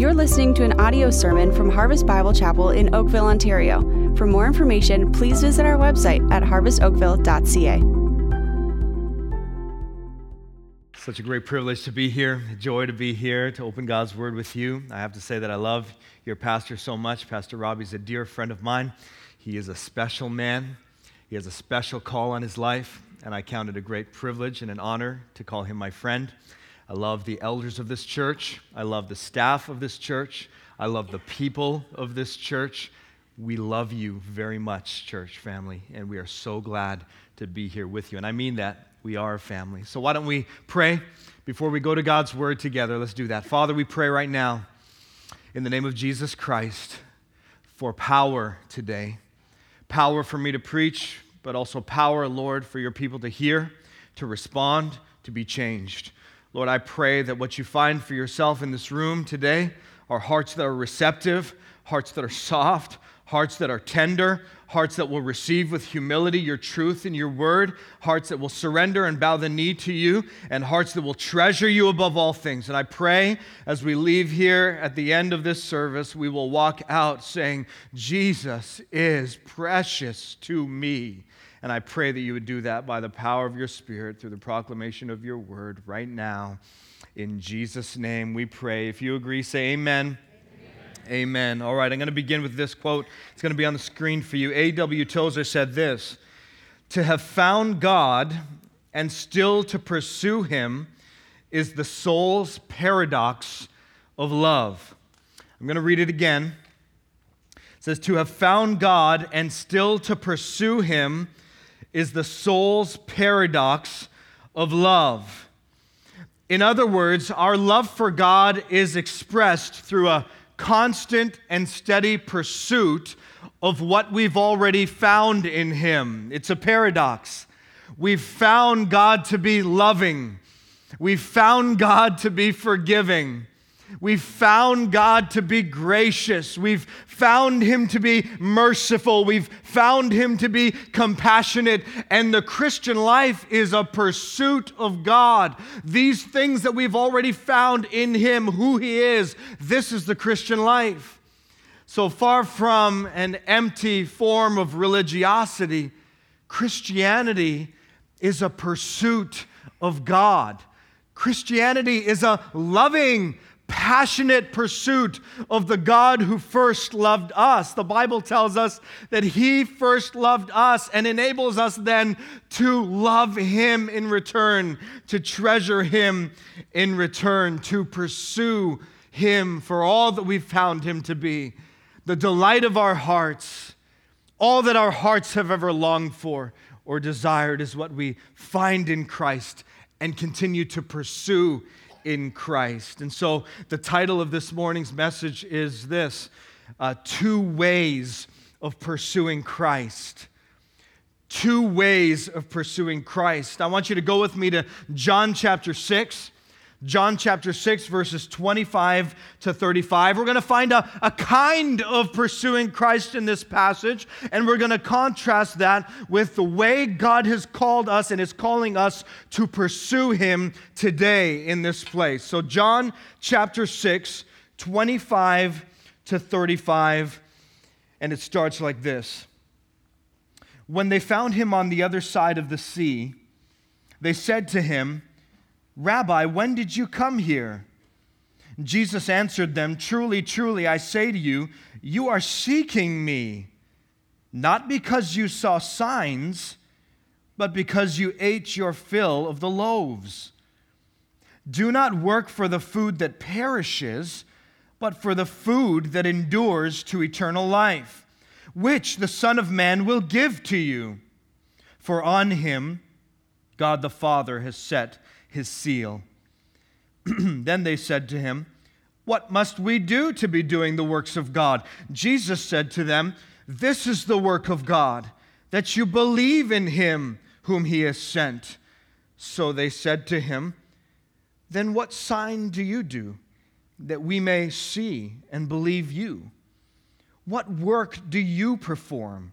You're listening to an audio sermon from Harvest Bible Chapel in Oakville, Ontario. For more information, please visit our website at harvestoakville.ca. Such a great privilege to be here, a joy to be here, to open God's Word with you. I have to say that I love your pastor so much. Pastor Robbie's a dear friend of mine. He is a special man, he has a special call on his life, and I count it a great privilege and an honor to call him my friend. I love the elders of this church. I love the staff of this church. I love the people of this church. We love you very much, church family, and we are so glad to be here with you. And I mean that. We are a family. So why don't we pray before we go to God's word together? Let's do that. Father, we pray right now in the name of Jesus Christ for power today. Power for me to preach, but also power, Lord, for your people to hear, to respond, to be changed. Lord, I pray that what you find for yourself in this room today are hearts that are receptive, hearts that are soft, hearts that are tender, hearts that will receive with humility your truth and your word, hearts that will surrender and bow the knee to you, and hearts that will treasure you above all things. And I pray as we leave here at the end of this service, we will walk out saying, Jesus is precious to me. And I pray that you would do that by the power of your Spirit through the proclamation of your word right now. In Jesus' name we pray. If you agree, say amen. Amen. amen. All right, I'm going to begin with this quote. It's going to be on the screen for you. A.W. Tozer said this To have found God and still to pursue him is the soul's paradox of love. I'm going to read it again. It says, To have found God and still to pursue him is the soul's paradox of love. In other words, our love for God is expressed through a constant and steady pursuit of what we've already found in Him. It's a paradox. We've found God to be loving, we've found God to be forgiving. We've found God to be gracious. We've found Him to be merciful. We've found Him to be compassionate. And the Christian life is a pursuit of God. These things that we've already found in Him, who He is, this is the Christian life. So far from an empty form of religiosity, Christianity is a pursuit of God. Christianity is a loving passionate pursuit of the God who first loved us. The Bible tells us that He first loved us and enables us then to love Him in return, to treasure Him in return, to pursue Him for all that we've found Him to be. The delight of our hearts, all that our hearts have ever longed for or desired, is what we find in Christ and continue to pursue in Christ. And so the title of this morning's message is this uh, Two Ways of Pursuing Christ. Two ways of pursuing Christ. I want you to go with me to John chapter 6. John chapter 6, verses 25 to 35. We're going to find a, a kind of pursuing Christ in this passage, and we're going to contrast that with the way God has called us and is calling us to pursue Him today in this place. So, John chapter 6, 25 to 35, and it starts like this When they found him on the other side of the sea, they said to him, Rabbi, when did you come here? Jesus answered them, Truly, truly, I say to you, you are seeking me, not because you saw signs, but because you ate your fill of the loaves. Do not work for the food that perishes, but for the food that endures to eternal life, which the Son of Man will give to you. For on him God the Father has set his seal. then they said to him, What must we do to be doing the works of God? Jesus said to them, This is the work of God, that you believe in him whom he has sent. So they said to him, Then what sign do you do, that we may see and believe you? What work do you perform?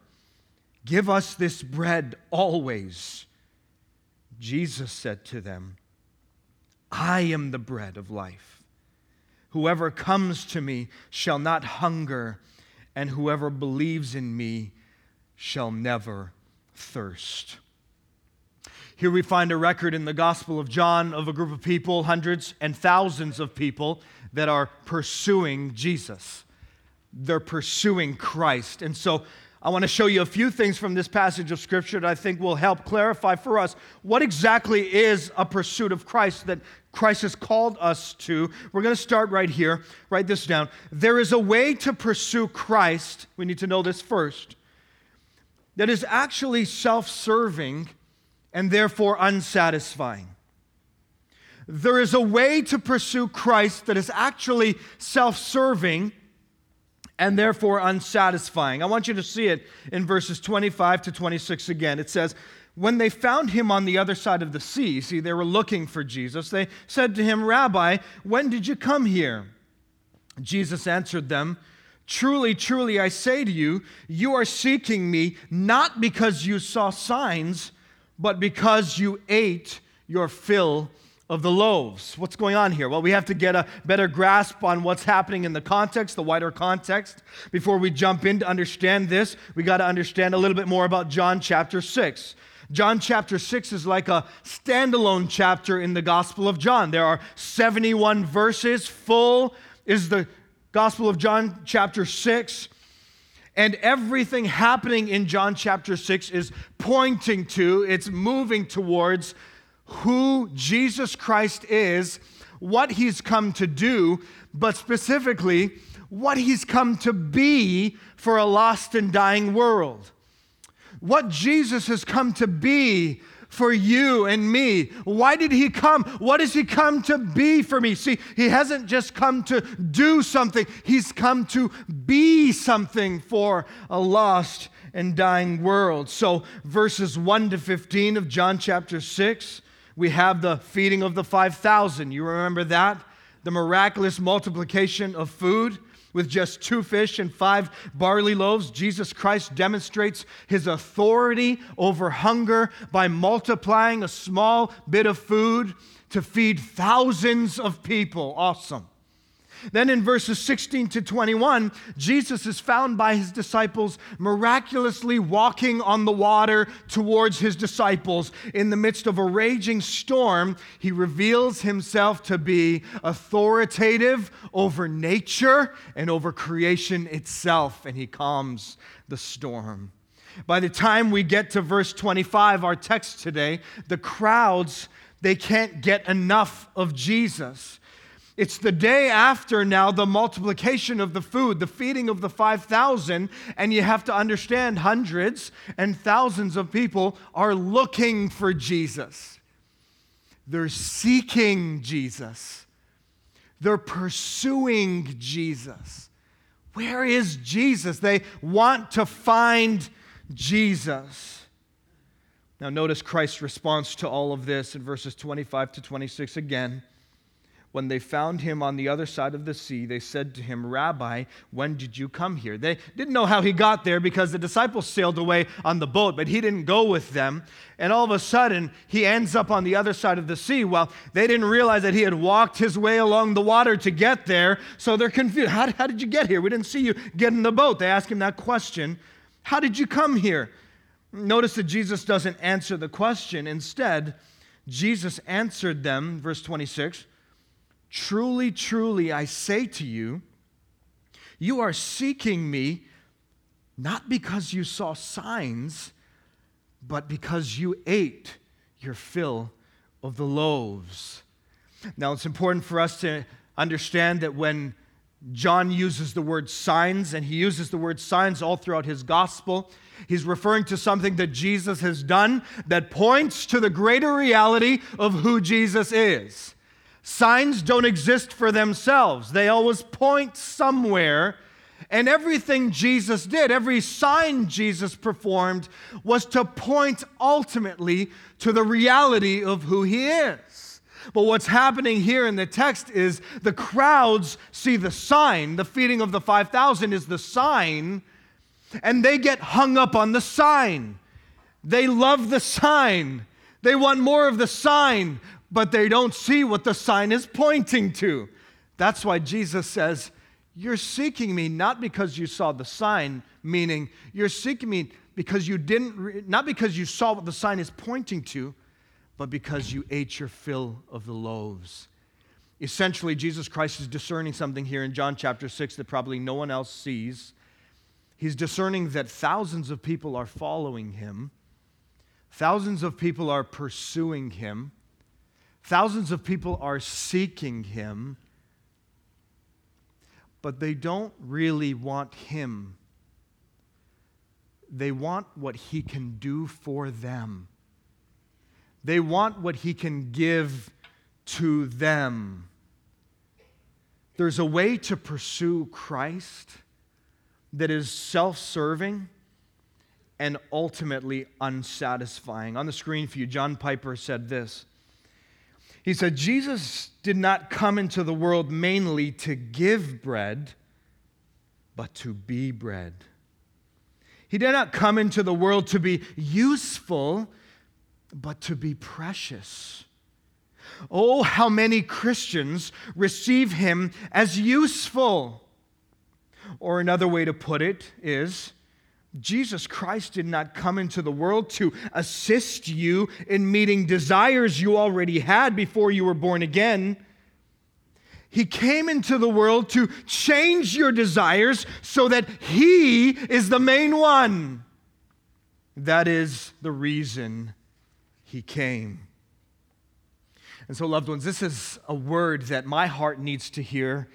give us this bread always. Jesus said to them, I am the bread of life. Whoever comes to me shall not hunger and whoever believes in me shall never thirst. Here we find a record in the Gospel of John of a group of people, hundreds and thousands of people, that are pursuing Jesus. They're pursuing Christ. And so I want to show you a few things from this passage of Scripture that I think will help clarify for us what exactly is a pursuit of Christ that Christ has called us to. We're going to start right here. Write this down. There is a way to pursue Christ. We need to know this first. That is actually self serving and therefore unsatisfying. There is a way to pursue Christ that is actually self serving and therefore unsatisfying. I want you to see it in verses 25 to 26 again. It says, When they found him on the other side of the sea, see, they were looking for Jesus, they said to him, Rabbi, when did you come here? Jesus answered them, Truly, truly, I say to you, you are seeking me not because you saw signs, but because you ate your fill of the loaves. What's going on here? Well, we have to get a better grasp on what's happening in the context, the wider context. Before we jump in to understand this, we got to understand a little bit more about John chapter 6. John chapter 6 is like a standalone chapter in the Gospel of John. There are 71 verses. Full is the Gospel of John chapter 6. And everything happening in John chapter 6 is pointing to, it's moving towards who Jesus Christ is, what he's come to do, but specifically, what he's come to be for a lost and dying world. What Jesus has come to be for you and me. Why did he come? What has he come to be for me? See, he hasn't just come to do something, he's come to be something for a lost and dying world. So, verses 1 to 15 of John chapter 6 we have the feeding of the 5,000. You remember that? The miraculous multiplication of food with just two fish and five barley loaves. Jesus Christ demonstrates his authority over hunger by multiplying a small bit of food to feed thousands of people. Awesome. Then in verses 16 to 21, Jesus is found by his disciples miraculously walking on the water towards his disciples. In the midst of a raging storm, he reveals himself to be authoritative over nature and over creation itself, and he calms the storm. By the time we get to verse 25, our text today, the crowds they can't get enough of Jesus. It's the day after now the multiplication of the food, the feeding of the 5,000, and you have to understand hundreds and thousands of people are looking for Jesus. They're seeking Jesus. They're pursuing Jesus. Where is Jesus? They want to find Jesus. Now, notice Christ's response to all of this in verses 25 to 26 again. When they found him on the other side of the sea, they said to him, Rabbi, when did you come here? They didn't know how he got there because the disciples sailed away on the boat, but he didn't go with them. And all of a sudden, he ends up on the other side of the sea. Well, they didn't realize that he had walked his way along the water to get there, so they're confused. How, how did you get here? We didn't see you get in the boat. They ask him that question How did you come here? Notice that Jesus doesn't answer the question. Instead, Jesus answered them, verse 26. Truly, truly, I say to you, you are seeking me not because you saw signs, but because you ate your fill of the loaves. Now, it's important for us to understand that when John uses the word signs, and he uses the word signs all throughout his gospel. He's referring to something that Jesus has done that points to the greater reality of who Jesus is. Signs don't exist for themselves, they always point somewhere. And everything Jesus did, every sign Jesus performed, was to point ultimately to the reality of who he is. But what's happening here in the text is the crowds see the sign. The feeding of the 5,000 is the sign, and they get hung up on the sign. They love the sign. They want more of the sign, but they don't see what the sign is pointing to. That's why Jesus says, You're seeking me not because you saw the sign, meaning you're seeking me because you didn't, re- not because you saw what the sign is pointing to, but because you ate your fill of the loaves. Essentially, Jesus Christ is discerning something here in John chapter 6 that probably no one else sees. He's discerning that thousands of people are following him Thousands of people are pursuing him. Thousands of people are seeking him. But they don't really want him. They want what he can do for them. They want what he can give to them. There's a way to pursue Christ that is self serving and ultimately unsatisfying. On the screen for you, John Piper said this. He said, Jesus did not come into the world mainly to give bread, but to be bread. He did not come into the world to be useful, but to be precious. Oh, how many Christians receive him as useful. Or another way to put it is, Jesus Christ did not come into the world to assist you in meeting desires you already had before you were born again. He came into the world to change your desires so that He is the main one. That is the reason He came. And so, loved ones, this is a word that my heart needs to hear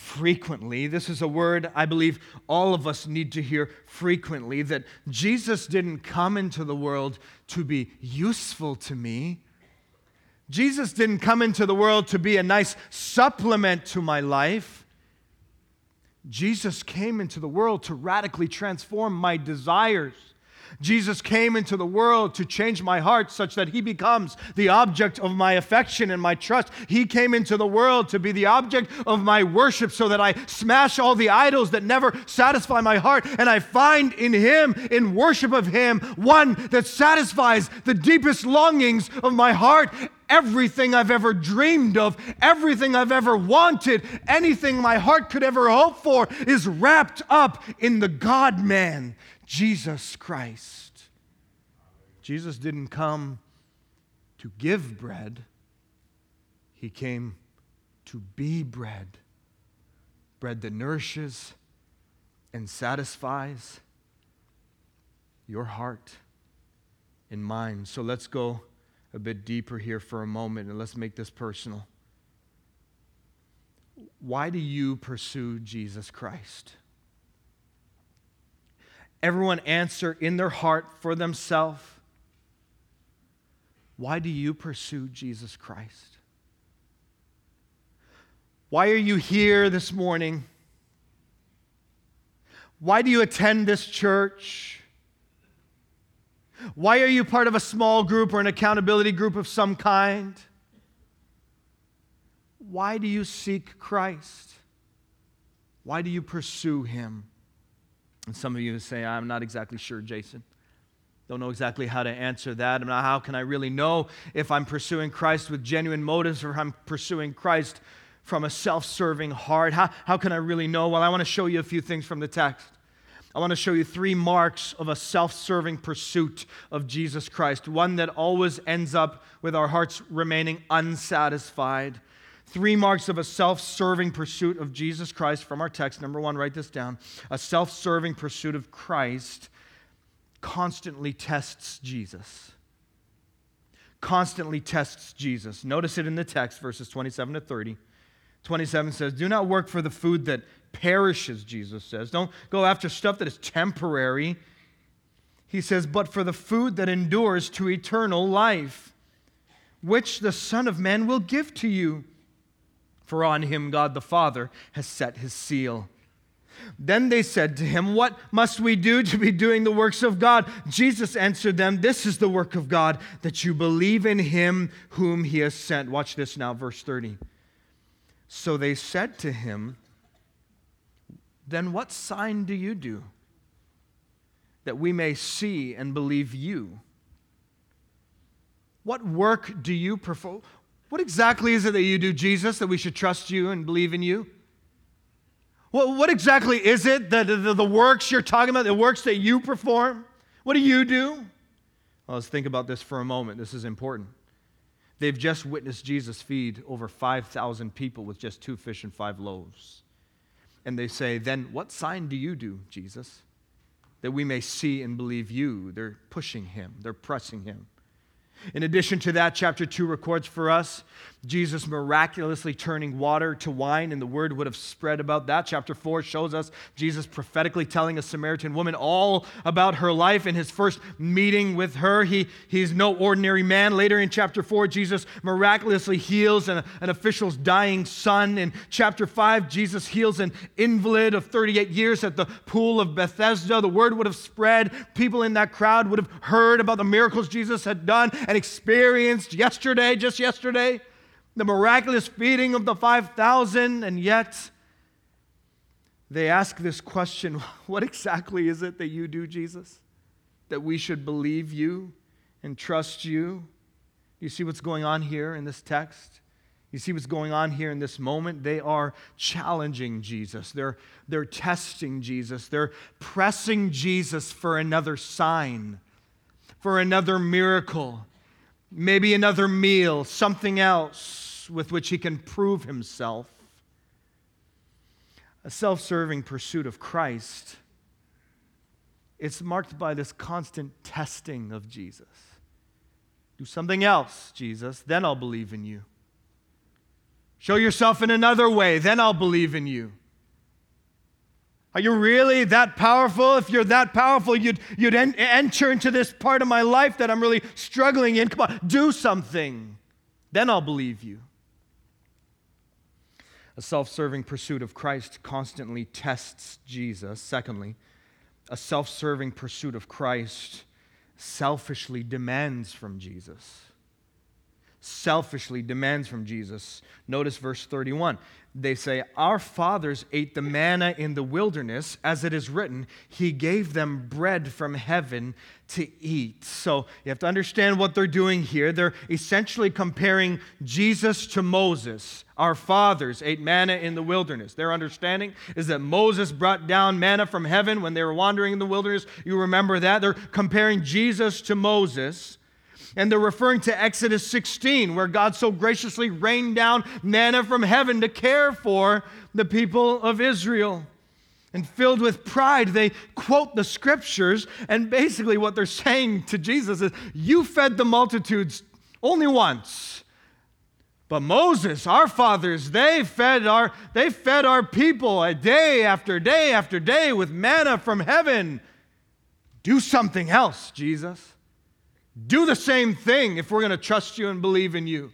frequently. This is a word I believe all of us need to hear frequently that Jesus didn't come into the world to be useful to me. Jesus didn't come into the world to be a nice supplement to my life. Jesus came into the world to radically transform my desires. Jesus came into the world to change my heart such that he becomes the object of my affection and my trust. He came into the world to be the object of my worship so that I smash all the idols that never satisfy my heart and I find in him, in worship of him, one that satisfies the deepest longings of my heart everything I've ever dreamed of, everything I've ever wanted, anything my heart could ever hope for is wrapped up in the God man, Jesus Christ. Jesus didn't come to give bread, he came to be bread. Bread that nourishes and satisfies your heart and mind. So let's go a bit deeper here for a moment and let's make this personal. Why do you pursue Jesus Christ? Everyone answer in their heart for themselves Why do you pursue Jesus Christ? Why are you here this morning? Why do you attend this church? Why are you part of a small group or an accountability group of some kind? Why do you seek Christ? Why do you pursue Him? And some of you say, I'm not exactly sure, Jason. Don't know exactly how to answer that. Not, how can I really know if I'm pursuing Christ with genuine motives or if I'm pursuing Christ from a self serving heart? How, how can I really know? Well, I want to show you a few things from the text. I want to show you three marks of a self serving pursuit of Jesus Christ, one that always ends up with our hearts remaining unsatisfied. Three marks of a self serving pursuit of Jesus Christ from our text. Number one, write this down. A self serving pursuit of Christ constantly tests Jesus. Constantly tests Jesus. Notice it in the text, verses 27 to 30. 27 says, Do not work for the food that perishes, Jesus says. Don't go after stuff that is temporary. He says, But for the food that endures to eternal life, which the Son of Man will give to you. For on him God the Father has set his seal. Then they said to him, What must we do to be doing the works of God? Jesus answered them, This is the work of God, that you believe in him whom he has sent. Watch this now, verse 30. So they said to him, Then what sign do you do that we may see and believe you? What work do you perform? What exactly is it that you do, Jesus, that we should trust you and believe in you? What, what exactly is it, the, the, the works you're talking about, the works that you perform? What do you do? Well, let's think about this for a moment. This is important. They've just witnessed Jesus feed over 5,000 people with just two fish and five loaves. And they say, Then what sign do you do, Jesus, that we may see and believe you? They're pushing him, they're pressing him. In addition to that, chapter 2 records for us Jesus miraculously turning water to wine, and the word would have spread about that. Chapter 4 shows us Jesus prophetically telling a Samaritan woman all about her life in his first meeting with her. He, he's no ordinary man. Later in chapter 4, Jesus miraculously heals an, an official's dying son. In chapter 5, Jesus heals an invalid of 38 years at the pool of Bethesda. The word would have spread. People in that crowd would have heard about the miracles Jesus had done and experienced yesterday, just yesterday the miraculous feeding of the 5,000, and yet they ask this question What exactly is it that you do, Jesus? That we should believe you and trust you? You see what's going on here in this text? You see what's going on here in this moment? They are challenging Jesus. They're, they're testing Jesus. They're pressing Jesus for another sign, for another miracle, maybe another meal, something else with which he can prove himself. A self serving pursuit of Christ, it's marked by this constant testing of Jesus. Do something else, Jesus, then I'll believe in you. Show yourself in another way, then I'll believe in you. Are you really that powerful? If you're that powerful, you'd, you'd en- enter into this part of my life that I'm really struggling in. Come on, do something. Then I'll believe you. A self serving pursuit of Christ constantly tests Jesus. Secondly, a self serving pursuit of Christ selfishly demands from Jesus. Selfishly demands from Jesus. Notice verse 31 they say, Our fathers ate the manna in the wilderness, as it is written, He gave them bread from heaven to eat. So you have to understand what they're doing here. They're essentially comparing Jesus to Moses. Our fathers ate manna in the wilderness. Their understanding is that Moses brought down manna from heaven when they were wandering in the wilderness. You remember that? They're comparing Jesus to Moses. And they're referring to Exodus 16, where God so graciously rained down manna from heaven to care for the people of Israel. And filled with pride, they quote the scriptures. And basically, what they're saying to Jesus is, You fed the multitudes only once. But Moses, our fathers, they fed our, they fed our people day after day after day with manna from heaven. Do something else, Jesus. Do the same thing if we're going to trust you and believe in you.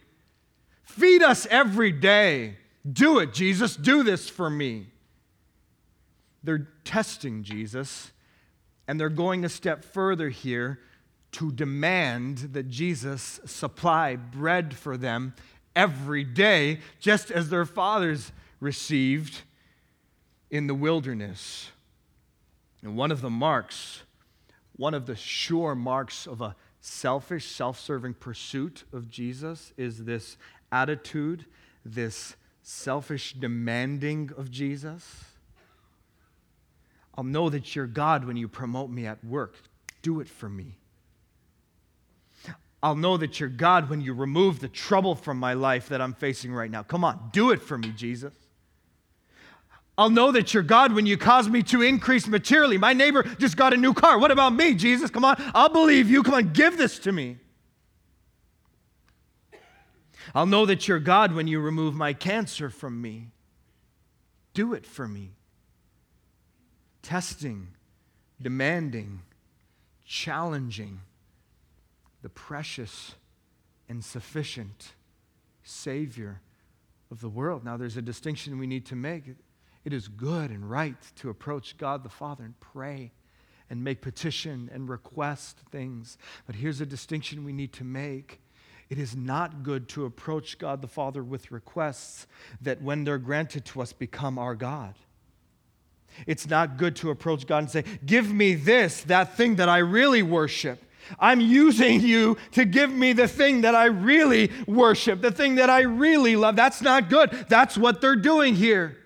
Feed us every day. Do it, Jesus. Do this for me. They're testing Jesus, and they're going a step further here to demand that Jesus supply bread for them every day, just as their fathers received in the wilderness. And one of the marks, one of the sure marks of a selfish, self serving pursuit of Jesus is this attitude, this selfish demanding of Jesus. I'll know that you're God when you promote me at work. Do it for me. I'll know that you're God when you remove the trouble from my life that I'm facing right now. Come on, do it for me, Jesus. I'll know that you're God when you cause me to increase materially. My neighbor just got a new car. What about me, Jesus? Come on, I'll believe you. Come on, give this to me. I'll know that you're God when you remove my cancer from me. Do it for me. Testing, demanding, challenging the precious and sufficient Savior of the world. Now, there's a distinction we need to make. It is good and right to approach God the Father and pray and make petition and request things. But here's a distinction we need to make. It is not good to approach God the Father with requests that, when they're granted to us, become our God. It's not good to approach God and say, Give me this, that thing that I really worship. I'm using you to give me the thing that I really worship, the thing that I really love. That's not good. That's what they're doing here.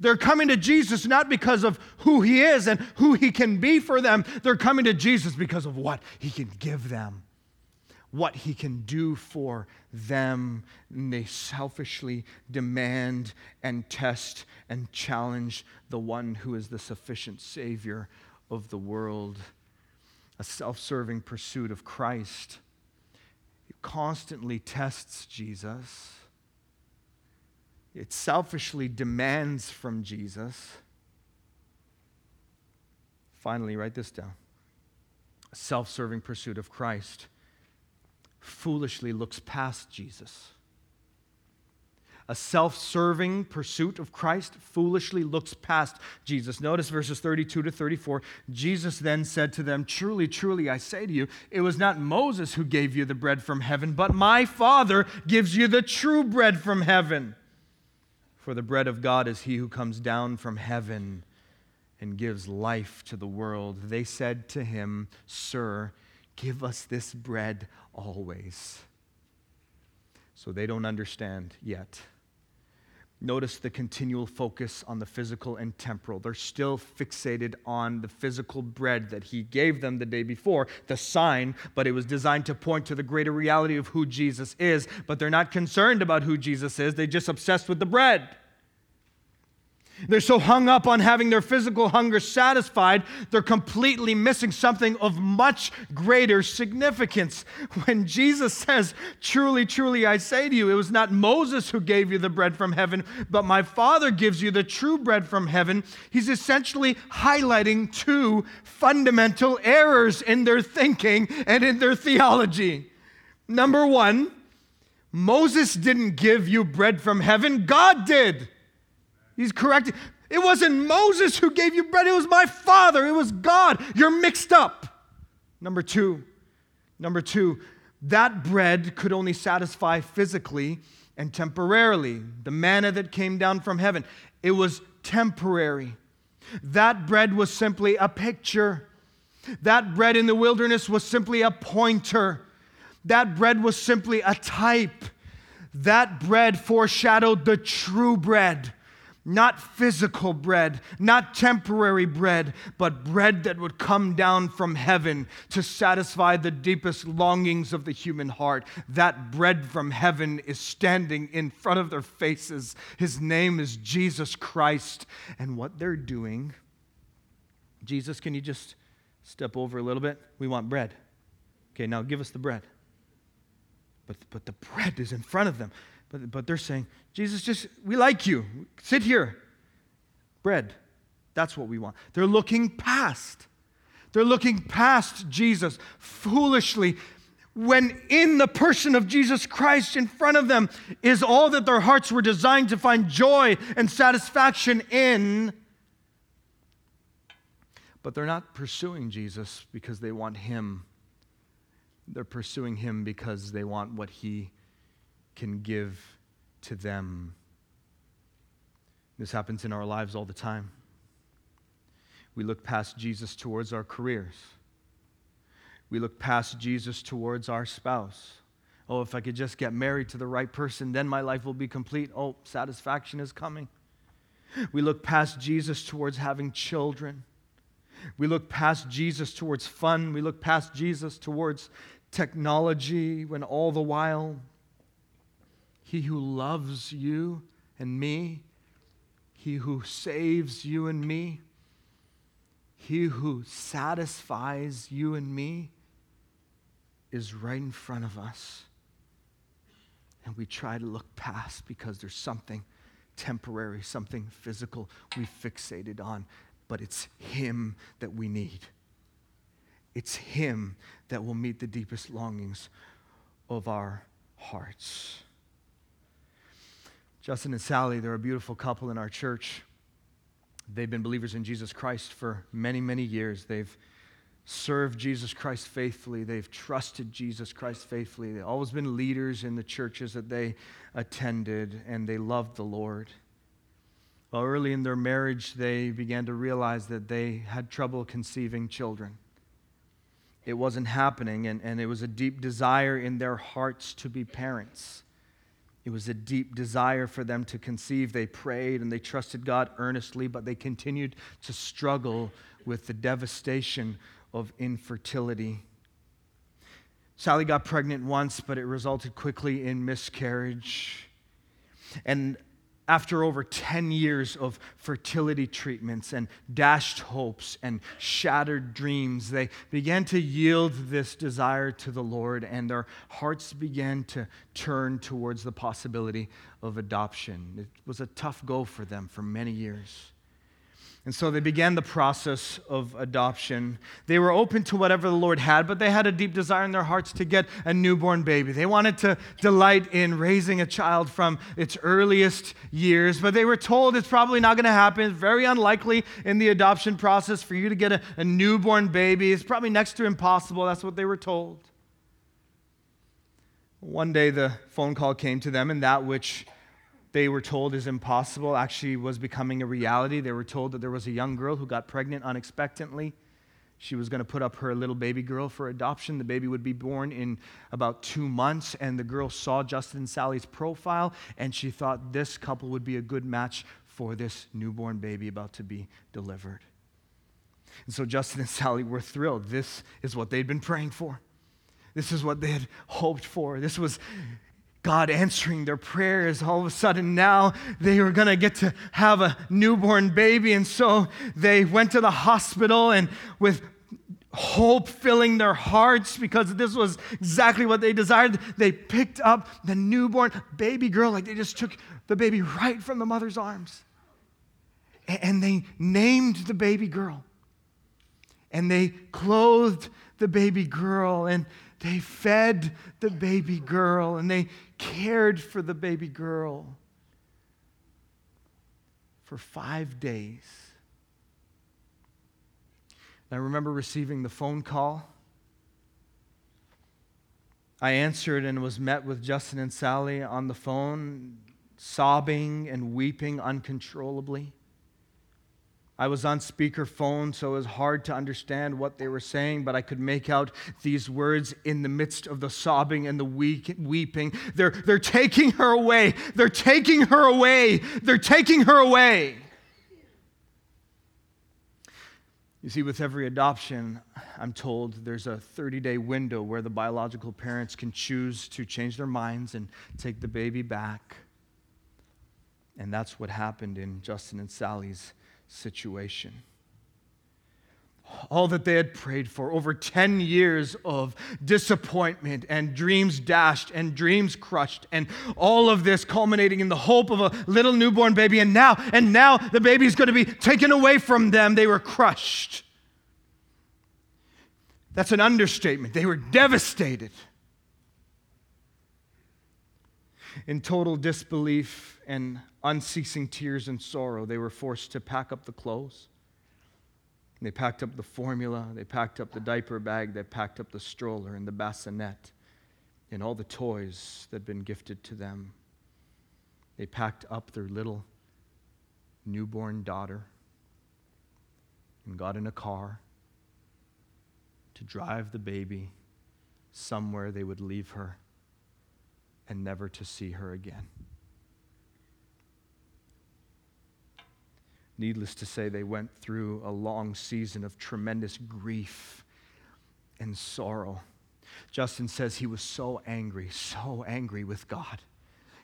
They're coming to Jesus not because of who he is and who he can be for them. They're coming to Jesus because of what he can give them, what he can do for them. And they selfishly demand and test and challenge the one who is the sufficient Savior of the world. A self serving pursuit of Christ. Constantly tests Jesus it selfishly demands from Jesus. Finally, write this down a self serving pursuit of Christ foolishly looks past Jesus. A self serving pursuit of Christ foolishly looks past Jesus. Notice verses 32 to 34. Jesus then said to them, Truly, truly, I say to you, it was not Moses who gave you the bread from heaven, but my Father gives you the true bread from heaven. For the bread of God is he who comes down from heaven and gives life to the world. They said to him, Sir, give us this bread always. So they don't understand yet. Notice the continual focus on the physical and temporal. They're still fixated on the physical bread that he gave them the day before, the sign, but it was designed to point to the greater reality of who Jesus is. But they're not concerned about who Jesus is, they're just obsessed with the bread. They're so hung up on having their physical hunger satisfied, they're completely missing something of much greater significance. When Jesus says, Truly, truly, I say to you, it was not Moses who gave you the bread from heaven, but my Father gives you the true bread from heaven, he's essentially highlighting two fundamental errors in their thinking and in their theology. Number one, Moses didn't give you bread from heaven, God did. He's correcting. It wasn't Moses who gave you bread, it was my Father, it was God. You're mixed up. Number two, number two, that bread could only satisfy physically and temporarily. The manna that came down from heaven, it was temporary. That bread was simply a picture. That bread in the wilderness was simply a pointer. That bread was simply a type. That bread foreshadowed the true bread not physical bread, not temporary bread, but bread that would come down from heaven to satisfy the deepest longings of the human heart. That bread from heaven is standing in front of their faces. His name is Jesus Christ. And what they're doing, Jesus, can you just step over a little bit? We want bread. Okay, now give us the bread. But, but the bread is in front of them. But, but they're saying, Jesus, just, we like you. Sit here. Bread. That's what we want. They're looking past. They're looking past Jesus foolishly when in the person of Jesus Christ in front of them is all that their hearts were designed to find joy and satisfaction in. But they're not pursuing Jesus because they want Him. They're pursuing Him because they want what He can give to them. This happens in our lives all the time. We look past Jesus towards our careers. We look past Jesus towards our spouse. Oh, if I could just get married to the right person, then my life will be complete. Oh, satisfaction is coming. We look past Jesus towards having children. We look past Jesus towards fun. We look past Jesus towards technology when all the while he who loves you and me, He who saves you and me, He who satisfies you and me is right in front of us. And we try to look past because there's something temporary, something physical we fixated on, but it's Him that we need. It's Him that will meet the deepest longings of our hearts. Justin and Sally, they're a beautiful couple in our church. They've been believers in Jesus Christ for many, many years. They've served Jesus Christ faithfully. They've trusted Jesus Christ faithfully. They've always been leaders in the churches that they attended, and they loved the Lord. Well, early in their marriage, they began to realize that they had trouble conceiving children. It wasn't happening, and, and it was a deep desire in their hearts to be parents. It was a deep desire for them to conceive. They prayed and they trusted God earnestly, but they continued to struggle with the devastation of infertility. Sally got pregnant once, but it resulted quickly in miscarriage. And after over 10 years of fertility treatments and dashed hopes and shattered dreams, they began to yield this desire to the Lord, and their hearts began to turn towards the possibility of adoption. It was a tough go for them for many years. And so they began the process of adoption. They were open to whatever the Lord had, but they had a deep desire in their hearts to get a newborn baby. They wanted to delight in raising a child from its earliest years, but they were told it's probably not going to happen. It's very unlikely in the adoption process for you to get a, a newborn baby. It's probably next to impossible. That's what they were told. One day the phone call came to them, and that which they were told is impossible actually was becoming a reality. They were told that there was a young girl who got pregnant unexpectedly. She was going to put up her little baby girl for adoption. The baby would be born in about two months, and the girl saw Justin and Sally's profile, and she thought this couple would be a good match for this newborn baby about to be delivered. And so Justin and Sally were thrilled. This is what they'd been praying for. This is what they had hoped for. This was God answering their prayers. All of a sudden, now they were going to get to have a newborn baby. And so they went to the hospital and with hope filling their hearts because this was exactly what they desired. They picked up the newborn baby girl, like they just took the baby right from the mother's arms. And they named the baby girl. And they clothed the baby girl. And they fed the baby girl and they cared for the baby girl for five days. And I remember receiving the phone call. I answered and was met with Justin and Sally on the phone, sobbing and weeping uncontrollably. I was on speakerphone, so it was hard to understand what they were saying, but I could make out these words in the midst of the sobbing and the weeping. They're, they're taking her away. They're taking her away. They're taking her away. You see, with every adoption, I'm told there's a 30 day window where the biological parents can choose to change their minds and take the baby back. And that's what happened in Justin and Sally's situation. All that they had prayed for, over 10 years of disappointment and dreams dashed and dreams crushed, and all of this culminating in the hope of a little newborn baby. And now, and now the baby is going to be taken away from them. They were crushed. That's an understatement. They were devastated. In total disbelief and unceasing tears and sorrow, they were forced to pack up the clothes. They packed up the formula, they packed up the diaper bag, they packed up the stroller and the bassinet and all the toys that had been gifted to them. They packed up their little newborn daughter and got in a car to drive the baby somewhere they would leave her and never to see her again. Needless to say, they went through a long season of tremendous grief and sorrow. Justin says he was so angry, so angry with God.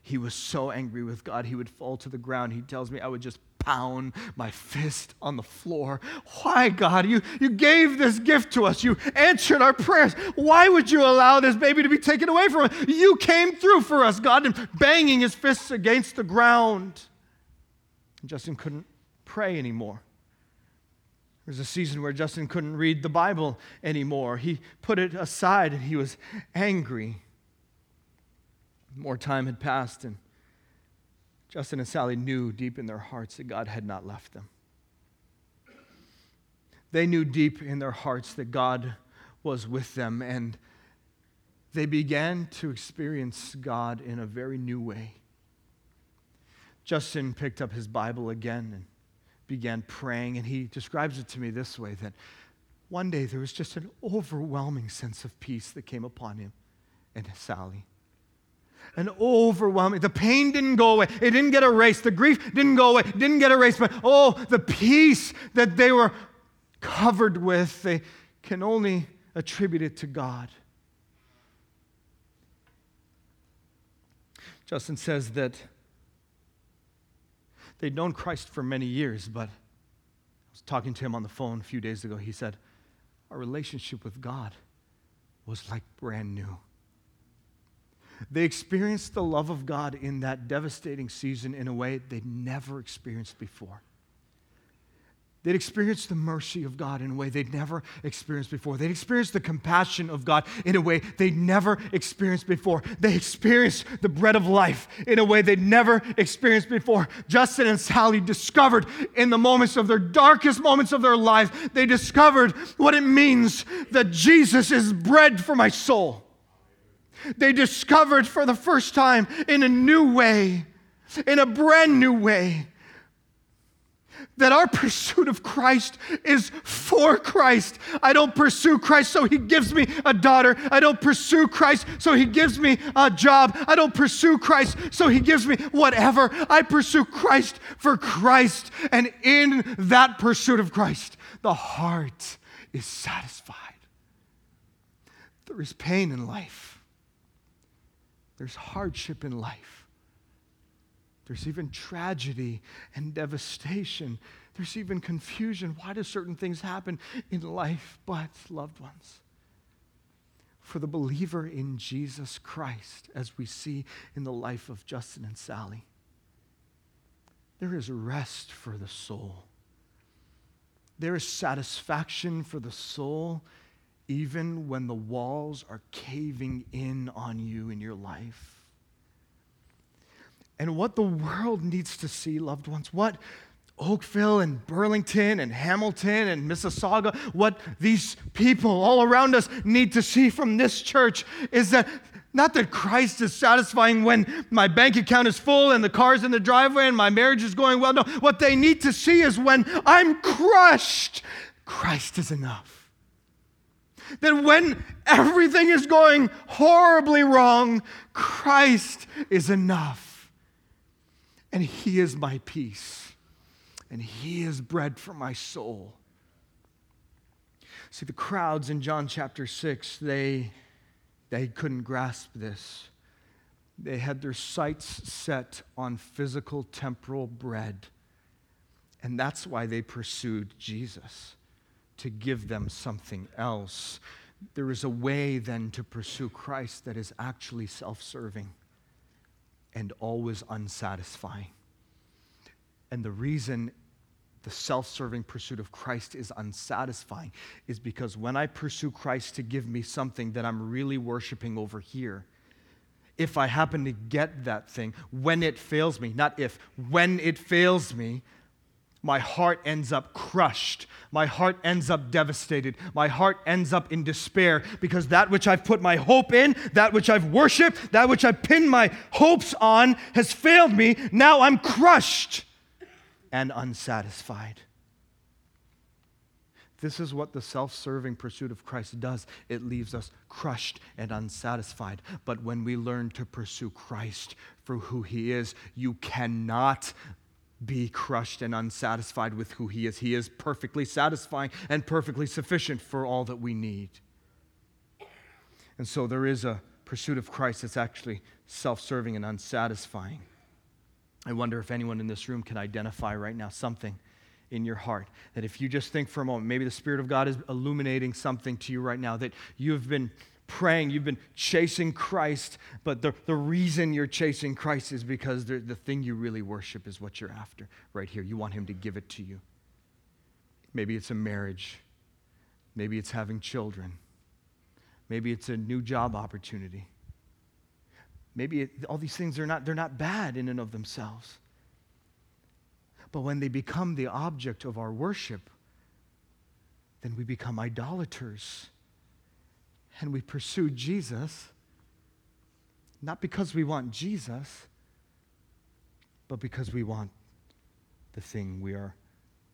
He was so angry with God, he would fall to the ground. He tells me I would just pound my fist on the floor. Why, God? You, you gave this gift to us. You answered our prayers. Why would you allow this baby to be taken away from us? You came through for us, God, and banging his fists against the ground. Justin couldn't pray anymore. There was a season where Justin couldn't read the Bible anymore. He put it aside and he was angry. More time had passed, and Justin and Sally knew deep in their hearts that God had not left them. They knew deep in their hearts that God was with them, and they began to experience God in a very new way. Justin picked up his Bible again and began praying, and he describes it to me this way that one day there was just an overwhelming sense of peace that came upon him and Sally. An overwhelming, the pain didn't go away. It didn't get erased. The grief didn't go away. It didn't get erased. But oh, the peace that they were covered with, they can only attribute it to God. Justin says that they'd known Christ for many years, but I was talking to him on the phone a few days ago. He said, Our relationship with God was like brand new. They experienced the love of God in that devastating season in a way they'd never experienced before. They'd experienced the mercy of God in a way they'd never experienced before. They'd experienced the compassion of God in a way they'd never experienced before. They experienced the bread of life in a way they'd never experienced before. Justin and Sally discovered in the moments of their darkest moments of their lives, they discovered what it means that Jesus is bread for my soul. They discovered for the first time in a new way, in a brand new way, that our pursuit of Christ is for Christ. I don't pursue Christ so he gives me a daughter. I don't pursue Christ so he gives me a job. I don't pursue Christ so he gives me whatever. I pursue Christ for Christ. And in that pursuit of Christ, the heart is satisfied. There is pain in life, there's hardship in life. There's even tragedy and devastation. There's even confusion. Why do certain things happen in life? But, loved ones, for the believer in Jesus Christ, as we see in the life of Justin and Sally, there is rest for the soul. There is satisfaction for the soul, even when the walls are caving in on you in your life and what the world needs to see, loved ones, what Oakville and Burlington and Hamilton and Mississauga, what these people all around us need to see from this church is that not that Christ is satisfying when my bank account is full and the car's in the driveway and my marriage is going well. No, what they need to see is when I'm crushed, Christ is enough. That when everything is going horribly wrong, Christ is enough and He is my peace, and He is bread for my soul. See, the crowds in John chapter 6, they, they couldn't grasp this. They had their sights set on physical, temporal bread. And that's why they pursued Jesus, to give them something else. There is a way then to pursue Christ that is actually self serving and always unsatisfying. And the reason the self serving pursuit of Christ is unsatisfying is because when I pursue Christ to give me something that I'm really worshiping over here, if I happen to get that thing, when it fails me, not if, when it fails me, my heart ends up crushed. My heart ends up devastated. My heart ends up in despair because that which I've put my hope in, that which I've worshiped, that which I've pinned my hopes on has failed me. Now I'm crushed and unsatisfied. This is what the self serving pursuit of Christ does. It leaves us crushed and unsatisfied. But when we learn to pursue Christ for who he is, you cannot be crushed and unsatisfied with who He is. He is perfectly satisfying and perfectly sufficient for all that we need. And so there is a pursuit of Christ that's actually self serving and unsatisfying. I wonder if anyone in this room can identify right now something in your heart that if you just think for a moment, maybe the Spirit of God is illuminating something to you right now that you have been praying, you've been chasing Christ, but the, the reason you're chasing Christ is because the, the thing you really worship is what you're after right here. You want Him to give it to you. Maybe it's a marriage, maybe it's having children, maybe it's a new job opportunity. Maybe it, all these things are not, they're not bad in and of themselves. But when they become the object of our worship, then we become idolaters. And we pursue Jesus, not because we want Jesus, but because we want the thing we are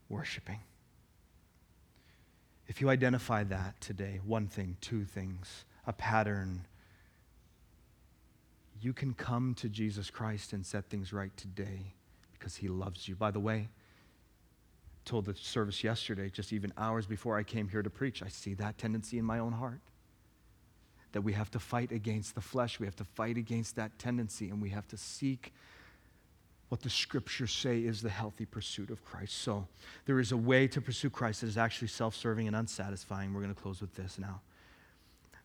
worshiping. If you identify that today, one thing, two things, a pattern, you can come to Jesus Christ and set things right today because he loves you. By the way, told the service yesterday, just even hours before I came here to preach, I see that tendency in my own heart. That we have to fight against the flesh, we have to fight against that tendency, and we have to seek what the scriptures say is the healthy pursuit of Christ. So there is a way to pursue Christ that is actually self serving and unsatisfying. We're going to close with this now.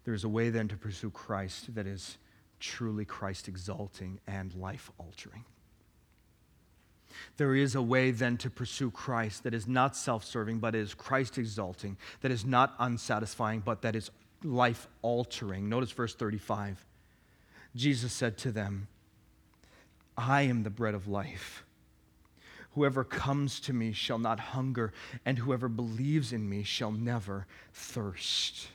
There is a way then to pursue Christ that is truly Christ exalting and life altering. There is a way then to pursue Christ that is not self serving, but is Christ exalting, that is not unsatisfying, but that is life altering. Notice verse 35. Jesus said to them, I am the bread of life. Whoever comes to me shall not hunger, and whoever believes in me shall never thirst.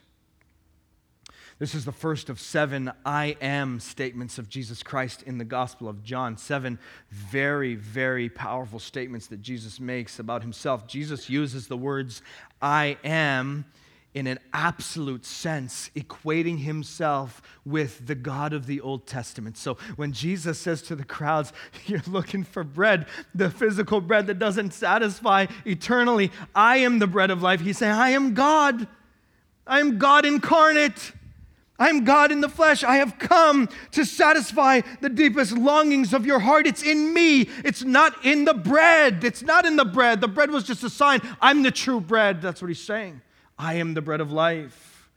This is the first of seven I am statements of Jesus Christ in the Gospel of John. Seven very, very powerful statements that Jesus makes about himself. Jesus uses the words I am in an absolute sense, equating himself with the God of the Old Testament. So when Jesus says to the crowds, You're looking for bread, the physical bread that doesn't satisfy eternally, I am the bread of life. He's saying, I am God. I am God incarnate. I am God in the flesh. I have come to satisfy the deepest longings of your heart. It's in me. It's not in the bread. It's not in the bread. The bread was just a sign. I'm the true bread. That's what he's saying. I am the bread of life.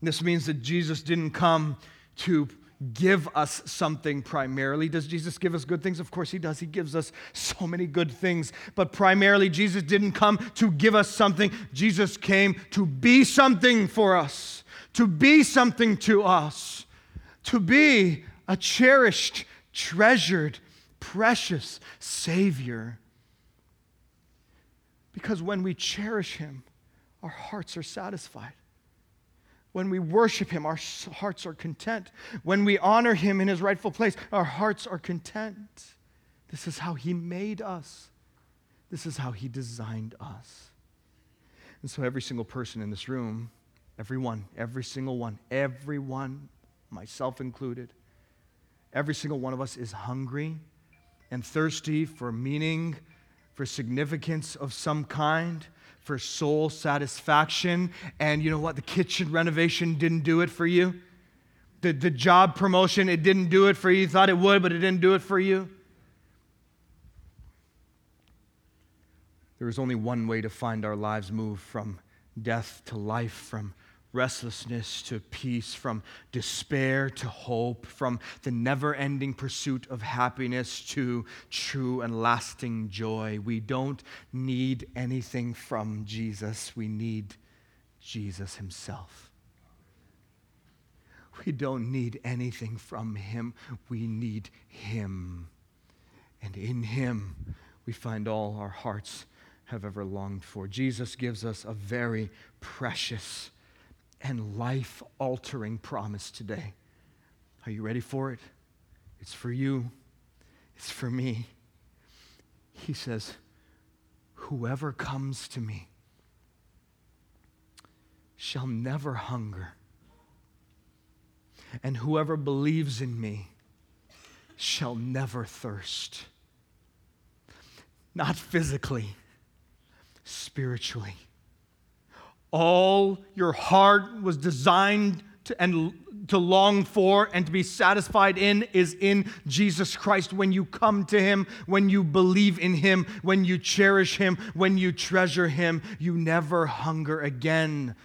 This means that Jesus didn't come to give us something primarily. Does Jesus give us good things? Of course, He does. He gives us so many good things. But primarily, Jesus didn't come to give us something, Jesus came to be something for us, to be something to us, to be a cherished, treasured, precious Savior. Because when we cherish Him, our hearts are satisfied. When we worship Him, our hearts are content. When we honor Him in His rightful place, our hearts are content. This is how He made us, this is how He designed us. And so, every single person in this room, everyone, every single one, everyone, myself included, every single one of us is hungry and thirsty for meaning, for significance of some kind for soul satisfaction. And you know what? The kitchen renovation didn't do it for you. The, the job promotion, it didn't do it for you. You thought it would, but it didn't do it for you. There is only one way to find our lives move from death to life, from restlessness to peace, from despair to hope, from the never ending pursuit of happiness to true and lasting joy. We don't need anything from Jesus, we need Jesus Himself. We don't need anything from Him, we need Him. And in Him, we find all our hearts have ever longed for. Jesus gives us a very precious and life altering promise today. Are you ready for it? It's for you, it's for me. He says, Whoever comes to me shall never hunger, and whoever believes in me shall never thirst. Not physically, spiritually all your heart was designed to, and to long for and to be satisfied in is in Jesus Christ. When you come to Him, when you believe in Him, when you cherish Him, when you treasure Him, you never hunger again.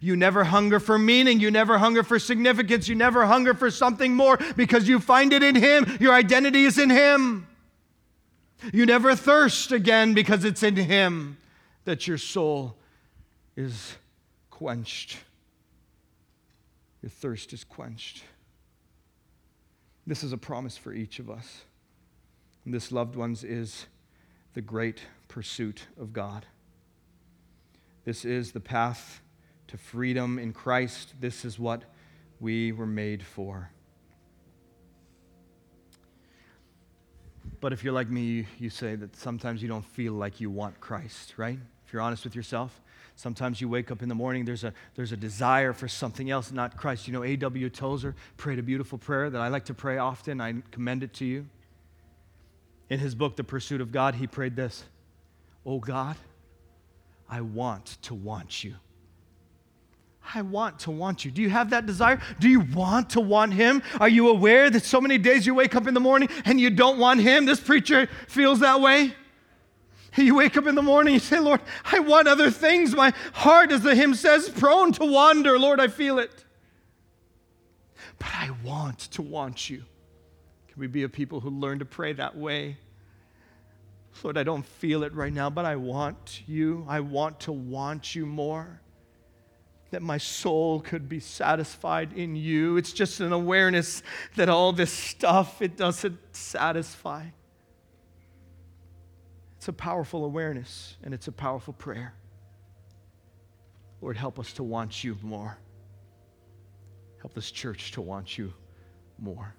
You never hunger for meaning. You never hunger for significance. You never hunger for something more because you find it in Him. Your identity is in Him. You never thirst again because it's in Him that your soul is quenched. Your thirst is quenched. This is a promise for each of us. And this, loved ones, is the great pursuit of God. This is the path to freedom in Christ. This is what we were made for. But if you're like me, you, you say that sometimes you don't feel like you want Christ, right? If you're honest with yourself, sometimes you wake up in the morning, there's a, there's a desire for something else, not Christ. You know, A.W. Tozer prayed a beautiful prayer that I like to pray often. I commend it to you. In his book, The Pursuit of God, he prayed this Oh God, I want to want you. I want to want you. Do you have that desire? Do you want to want Him? Are you aware that so many days you wake up in the morning and you don't want Him? This preacher feels that way. You wake up in the morning, you say, Lord, I want other things. My heart, as the hymn says, prone to wander. Lord, I feel it. But I want to want you. Can we be a people who learn to pray that way? Lord, I don't feel it right now, but I want you. I want to want you more that my soul could be satisfied in you. It's just an awareness that all this stuff, it doesn't satisfy. It's a powerful awareness and it's a powerful prayer. Lord, help us to want you more. Help this church to want you more.